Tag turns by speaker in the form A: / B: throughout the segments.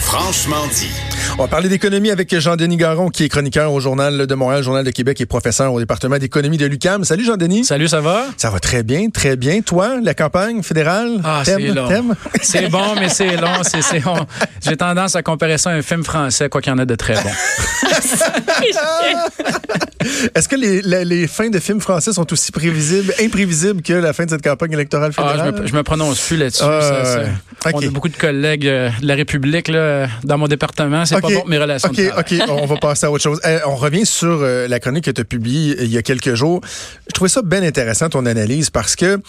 A: Franchement dit.
B: On va parler d'économie avec Jean-Denis Garon, qui est chroniqueur au Journal de Montréal, Journal de Québec et professeur au département d'économie de l'UCAM. Salut Jean-Denis.
C: Salut, ça va?
B: Ça va très bien, très bien. Toi, la campagne fédérale?
C: Ah, c'est long. C'est bon, mais c'est long. J'ai tendance à comparer ça à un film français, quoi qu'il y en ait de très bon.
B: Est-ce que les, les- les fins de films français sont aussi prévisibles, imprévisibles que la fin de cette campagne électorale
C: Ah, je,
B: fédérale?
C: me, je me prononce plus là-dessus.
B: Ah.
C: On a beaucoup de collègues euh, de la République là, dans mon département. C'est pas bon mes relations
B: OK,
C: de.
B: OK, on va passer à autre chose. Euh, on revient sur euh, la chronique que tu as publiée il y a quelques jours. Je trouvais ça bien intéressant, ton analyse, parce que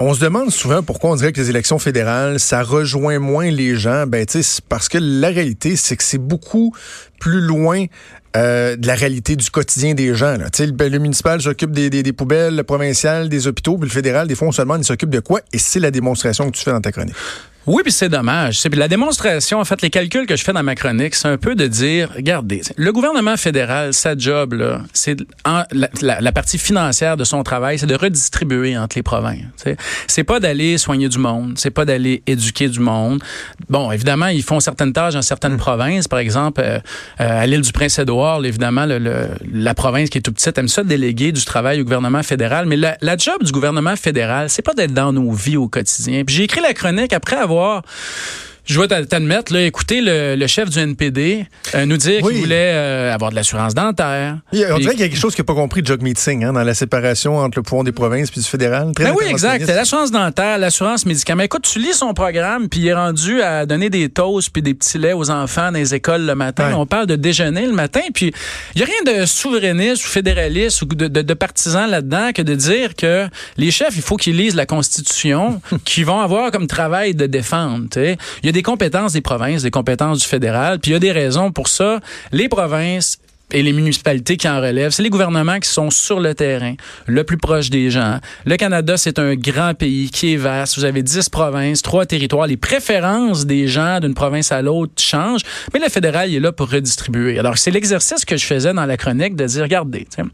B: on se demande souvent pourquoi on dirait que les élections fédérales, ça rejoint moins les gens. Ben, tu parce que la réalité, c'est que c'est beaucoup plus loin euh, de la réalité du quotidien des gens. là. Tu sais, le, le municipal s'occupe des, des, des poubelles, le provincial des hôpitaux, puis le fédéral, des fois, on se demande, il s'occupe de quoi? Et c'est la démonstration que tu fais dans ta chronique.
C: Oui, puis c'est dommage. C'est puis la démonstration, en fait, les calculs que je fais dans ma chronique, c'est un peu de dire, regardez, le gouvernement fédéral, sa job là, c'est la, la- la partie financière de son travail, c'est de redistribuer entre les provinces. C'est pas d'aller soigner du monde, c'est pas d'aller éduquer du monde. Bon, évidemment, ils font certaines tâches dans certaines provinces, par exemple euh, euh, à l'île du Prince-Édouard, évidemment, le- le- la province qui est tout petite aime ça déléguer du travail au gouvernement fédéral. Mais la, la job du gouvernement fédéral, c'est pas d'être dans nos vies au quotidien. Puis j'ai écrit la chronique après avoir og je dois t'a- t'admettre, là, écouter le, le chef du NPD euh, nous dire
B: Oui.
C: qu'il voulait euh, avoir de l'assurance dentaire.
B: Il On dirait qu'il y a quelque chose qui n'a pas compris de Jogmeet Singh hein, dans la séparation entre le pouvoir des provinces puis du fédéral. Très
C: Ben oui, exact. L'assurance dentaire, l'assurance médicaments. Écoute, tu lis son programme, puis il est rendu à donner des toasts puis des petits laits aux enfants dans les écoles le matin.
B: Ouais.
C: On parle de déjeuner le matin, puis il y a rien de souverainiste ou fédéraliste ou de, de, de partisan là-dedans que de dire que les chefs, il faut qu'ils lisent la Constitution, qu'ils vont avoir comme travail de défendre. tu sais. Il y a des compétences des provinces, des compétences du fédéral, puis il y a des raisons pour ça. Les provinces et les municipalités qui en relèvent, c'est les gouvernements qui sont sur le terrain, le plus proche des gens. Le Canada, c'est un grand pays qui est vaste. Vous avez 10 provinces, trois territoires. Les préférences des gens d'une province à l'autre changent, mais le fédéral il est là pour redistribuer. Alors, c'est l'exercice que je faisais dans la chronique de dire, regardez, là,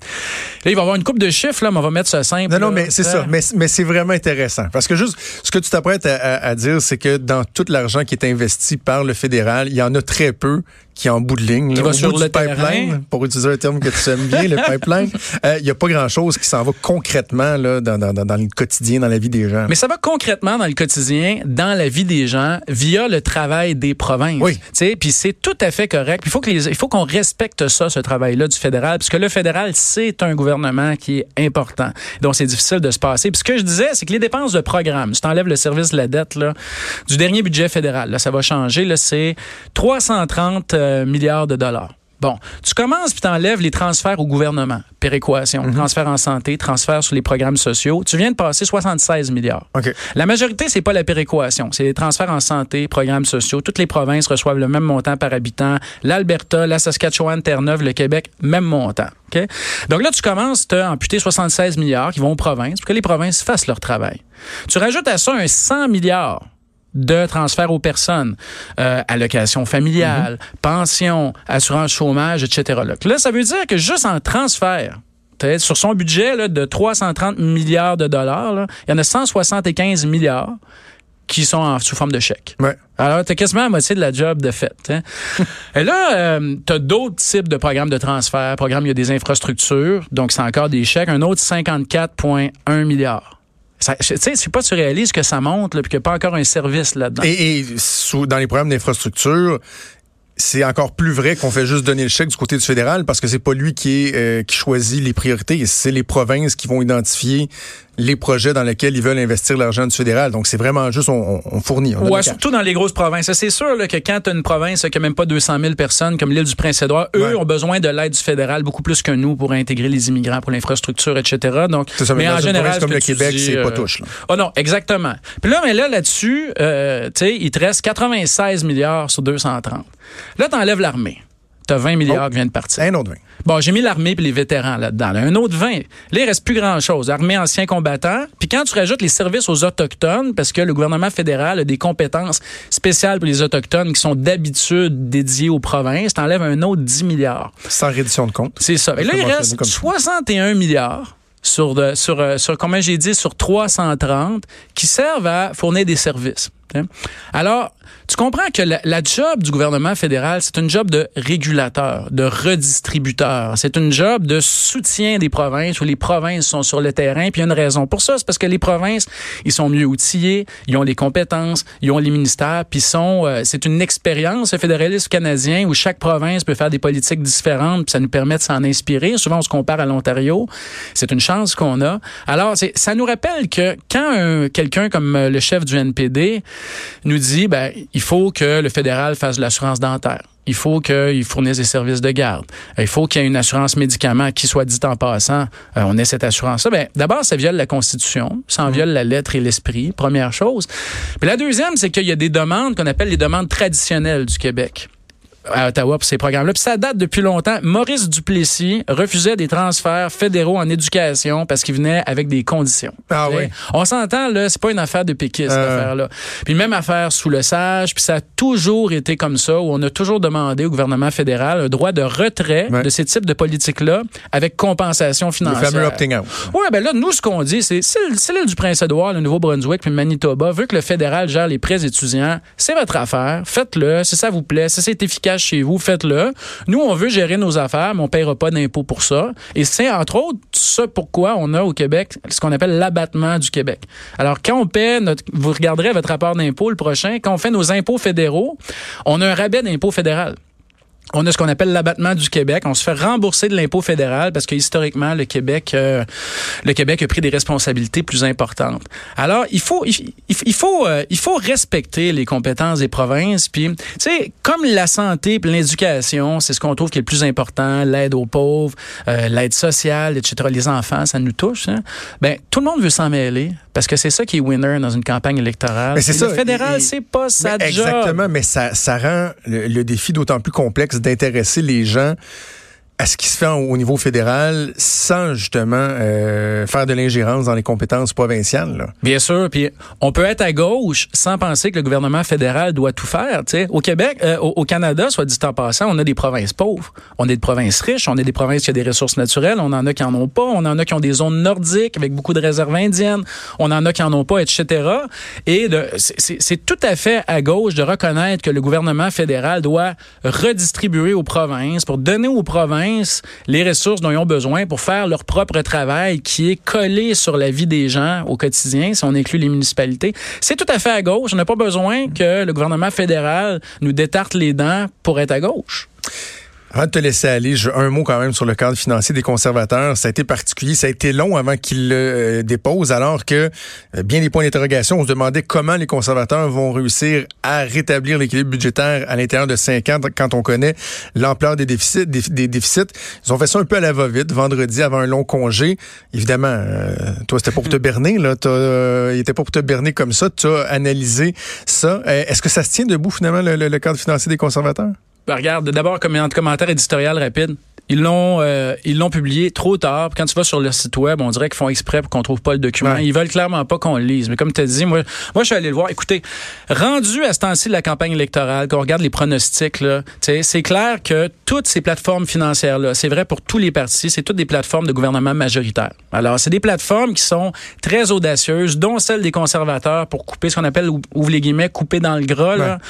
C: il va y avoir une coupe de chiffres, là, mais on va mettre ça simple.
B: Non, non, mais c'est ça. Mais, mais c'est vraiment intéressant. Parce que juste, ce que tu t'apprêtes à, à- à dire, c'est que dans tout l'argent qui est investi par le fédéral, il y en a très peu qui est en bout de ligne.
C: Qui
B: là,
C: va
B: au
C: sur
B: bout
C: le
B: du pipeline,
C: terrain.
B: pour utiliser un terme que tu aimes bien, le pipeline. euh, Il n'y a pas grand-chose qui s'en va concrètement là, dans, dans, dans, dans le quotidien, dans la vie des gens.
C: Mais ça va concrètement dans le quotidien, dans la vie des gens, via le travail des provinces.
B: Oui.
C: Tu sais, Puis c'est tout à fait correct. Il faut que les- il faut qu'on respecte ça, ce travail-là du fédéral, puisque le fédéral, c'est un gouvernement qui est important. Donc c'est difficile de se passer. Puis ce que je disais, c'est que les dépenses de programme, si tu enlèves le service de la dette là, du dernier budget fédéral, là, ça va changer, là, c'est 330 euh, milliards de dollars. Bon, tu commences puis t'enlèves les transferts au gouvernement, péréquation, transferts en santé, transferts sur les programmes sociaux. Tu viens de passer 76 milliards.
B: OK.
C: La majorité, c'est pas la péréquation, c'est les transferts en santé, programmes sociaux. Toutes les provinces reçoivent le même montant par habitant. L'Alberta, la Saskatchewan, Terre-Neuve, le Québec, même montant. OK? Donc là, tu commences à amputer 76 milliards qui vont aux provinces pour que les provinces fassent leur travail. Tu rajoutes à ça un 100 milliards de transferts aux personnes, euh, allocation familiale, pension, assurance chômage, etc. Là. Ça veut dire que juste en transfert, sur son budget là, de 330 milliards de dollars, là, il y en a 175 milliards qui sont en, sous forme de chèques.
B: Ouais.
C: Alors, tu as quasiment la moitié de la job de fait. hein. Et là, tu as d'autres types de programmes de transfert. Programme, il y a des infrastructures, donc c'est encore des chèques. Un autre, 54,1 milliards. Tu sais, je sais pas tu réalises que ça monte, puis qu'il n'y a pas encore un service là-dedans.
B: Et, et sous- dans les programmes d'infrastructure, c'est encore plus vrai qu'on fait juste donner le chèque du côté du fédéral parce que c'est pas lui qui est euh, qui choisit les priorités, c'est les provinces qui vont identifier les projets dans lesquels ils veulent investir l'argent du fédéral. Donc c'est vraiment juste on, fournit. on
C: Ouais, surtout dans les grosses provinces. C'est sûr là, que quand tu as une province qui n'a même pas 200 000 personnes, comme l'île du Prince-Édouard, eux
B: Ouais.
C: ont besoin de l'aide du fédéral beaucoup plus que nous pour intégrer les immigrants, pour l'infrastructure, etc. Donc,
B: C'est ça, mais une province
C: ce
B: comme le
C: tu
B: Québec, c'est pas
C: euh,
B: touche, là.
C: Oh non, exactement. Puis là, mais là, là-dessus, euh, tu sais, il te reste 96 milliards sur 230. Là, t'enlèves l'armée. T'as 20 milliards
B: Oh.
C: qui viennent de partir.
B: Un autre vin.
C: Bon, j'ai mis l'armée puis les vétérans là-dedans. là. Un autre 20. Là, il reste plus grand-chose. Armée, anciens combattants. Puis quand tu rajoutes les services aux Autochtones, parce que le gouvernement fédéral a des compétences spéciales pour les Autochtones qui sont d'habitude dédiées aux provinces, t'enlèves un autre 10 milliards.
B: Sans reddition de compte.
C: C'est ça. Et là, il reste
B: comme ça?
C: 61 milliards sur, de, sur, euh, sur, comment j'ai dit, sur 330 qui servent à fournir des services. Alors, tu comprends que la, job du gouvernement fédéral, c'est une job de régulateur, de redistributeur. C'est une job de soutien des provinces où les provinces sont sur le terrain. Puis il y a une raison pour ça, c'est parce que les provinces, ils sont mieux outillés, ils ont les compétences, ils ont les ministères, puis sont, euh, c'est une expérience le fédéralisme canadien où chaque province peut faire des politiques différentes, puis ça nous permet de s'en inspirer. Souvent, on se compare à l'Ontario. C'est une chance qu'on a. Alors, ça nous rappelle que quand quelqu'un comme euh, le chef du NPD nous dit, ben, il faut que le fédéral fasse de l'assurance dentaire. Il faut qu'il fournisse des services de garde. Il faut qu'il y ait une assurance médicaments qui soit dit en passant. Euh, on ait cette assurance-là. Ben, d'abord, ça viole la Constitution. Ça en viole la lettre et l'esprit, première chose. Puis la deuxième, c'est qu'il y a des demandes qu'on appelle les demandes traditionnelles du Québec à Ottawa pour ces programmes-là. Puis ça date depuis longtemps. Maurice Duplessis refusait des transferts fédéraux en éducation parce qu'il venait avec des conditions.
B: Ah oui.
C: On s'entend, là, c'est pas une affaire de péquiste, cette
B: Euh.
C: affaire-là. Puis même affaire sous le sage, puis ça a toujours été comme ça, où on a toujours demandé au gouvernement fédéral un droit de retrait
B: Ouais.
C: de ces types de politiques-là avec compensation
B: Le
C: financière.
B: fameux opting out.
C: Oui, ben là, nous, ce qu'on dit, c'est c'est l'île du Prince-Édouard, le Nouveau-Brunswick, puis le Manitoba, veut que le fédéral gère les prêts étudiants. C'est votre affaire. Faites-le. Si ça vous plaît, si c'est efficace chez vous, faites-le. Nous, on veut gérer nos affaires, mais on ne paiera pas d'impôts pour ça. Et c'est, entre autres, ça pourquoi on a au Québec ce qu'on appelle l'abattement du Québec. Alors, quand on paie notre, vous regarderez votre rapport d'impôt le prochain, quand on fait nos impôts fédéraux, on a un rabais d'impôt fédéral. On a ce qu'on appelle l'abattement du Québec. On se fait rembourser de l'impôt fédéral parce que historiquement, le Québec, euh, le Québec a pris des responsabilités plus importantes. Alors, il faut, il, faut, euh, il faut respecter les compétences des provinces. Puis, tu sais, comme la santé, puis l'éducation, c'est ce qu'on trouve qui est le plus important, l'aide aux pauvres, euh, l'aide sociale, etc. Les enfants, ça nous touche. Hein? Ben, tout le monde veut s'en mêler parce que c'est ça qui est winner dans une campagne électorale.
B: Mais c'est ça,
C: Le fédéral, c'est pas sa
B: Mais
C: job.
B: Exactement, mais ça, ça rend le, le défi d'autant plus complexe d'intéresser les gens à ce qui se fait au niveau fédéral sans justement euh, faire de l'ingérence dans les compétences provinciales. là.
C: Bien sûr, puis on peut être à gauche sans penser que le gouvernement fédéral doit tout faire. tu sais. Au Québec, euh, au, Canada, soit dit en passant, on a des provinces pauvres, on a des provinces riches, on a des provinces qui ont des ressources naturelles, on en a qui en ont pas, on en a qui ont des zones nordiques avec beaucoup de réserves indiennes, on en a qui en ont pas, etc. Et c'est tout à fait à gauche de reconnaître que le gouvernement fédéral doit redistribuer aux provinces pour donner aux provinces les ressources dont ils ont besoin pour faire leur propre travail qui est collé sur la vie des gens au quotidien, si on inclut les municipalités. C'est tout à fait à gauche. On n'a pas besoin que le gouvernement fédéral nous détarte les dents pour être à gauche.
B: Avant de te laisser aller, je, un mot quand même sur le cadre financier des conservateurs. Ça a été particulier, ça a été long avant qu'ils le euh, déposent, alors que euh, bien des points d'interrogation. On se demandait comment les conservateurs vont réussir à rétablir l'équilibre budgétaire à l'intérieur de cinq ans quand on connaît l'ampleur des déficits, des, des déficits. Ils ont fait ça un peu à la va-vite vendredi avant un long congé. Évidemment, euh, toi c'était pour te berner là, euh, il était pas pour te berner comme ça. Tu as analysé ça. Est-ce que ça se tient debout finalement le, le- le cadre financier des conservateurs?
C: Ben, regarde, d'abord, comme un commentaire éditorial rapide. Ils l'ont euh, ils l'ont publié trop tard. Quand tu vas sur leur site web, on dirait qu'ils font exprès pour qu'on trouve pas le document.
B: Ouais.
C: Ils veulent clairement pas qu'on le lise. Mais comme tu as dit, moi, moi je suis allé le voir. Écoutez, rendu à ce temps-ci de la campagne électorale, qu'on regarde les pronostics, là, c'est clair que toutes ces plateformes financières-là, c'est vrai pour tous les partis, c'est toutes des plateformes de gouvernement majoritaire. Alors, c'est des plateformes qui sont très audacieuses, dont celle des conservateurs pour couper ce qu'on appelle, ou- ouvre les guillemets, couper dans le gras, là.
B: Ouais.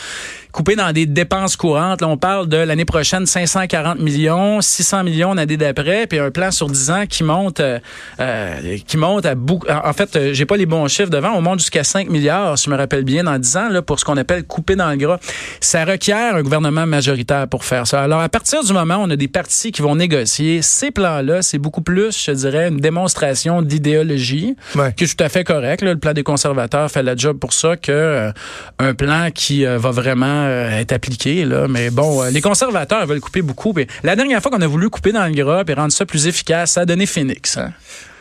C: Couper dans des dépenses courantes. Là, on parle de l'année prochaine 540 millions, 600 millions l'année d'après, puis un plan sur 10 ans qui monte, euh, euh, qui monte à beaucoup. En fait, euh, j'ai pas les bons chiffres devant. On monte jusqu'à 5 milliards, si je me rappelle bien, dans 10 ans, là, pour ce qu'on appelle couper dans le gras. Ça requiert un gouvernement majoritaire pour faire ça. Alors, à partir du moment où on a des partis qui vont négocier ces plans-là, c'est beaucoup plus, je dirais, une démonstration d'idéologie
B: Ouais.
C: qui est tout à fait correct. là. Le plan des conservateurs fait la job pour ça que euh, un plan qui euh, va vraiment euh, être appliqué. Là. Mais bon, euh, les conservateurs veulent couper beaucoup. Puis la dernière fois qu'on a voulu couper dans le gras et rendre ça plus efficace, ça a donné Phoenix. hein.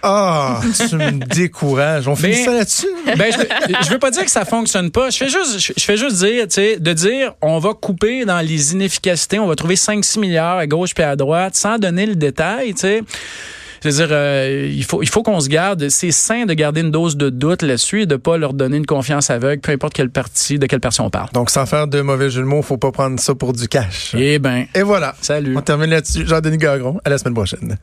B: Ah, tu me décourages. On finit
C: Ben-
B: ça là-dessus?
C: Ben, je, veux- je veux pas dire que ça fonctionne pas. Je fais juste, je, je fais juste dire, tu sais, de dire, on va couper dans les inefficacités, on va trouver 5-6 milliards à gauche puis à droite, sans donner le détail, tu sais. Je veux dire, euh, il faut, il faut qu'on se garde. C'est sain de garder une dose de doute là-dessus et de pas leur donner une confiance aveugle, peu importe quelle partie, de quelle partie on parle.
B: Donc, sans faire de mauvais jeu de mots, faut pas prendre ça pour du cash.
C: Eh ben,
B: Et voilà.
C: salut.
B: On termine là-dessus. Jean-Denis Gagron. À la semaine prochaine.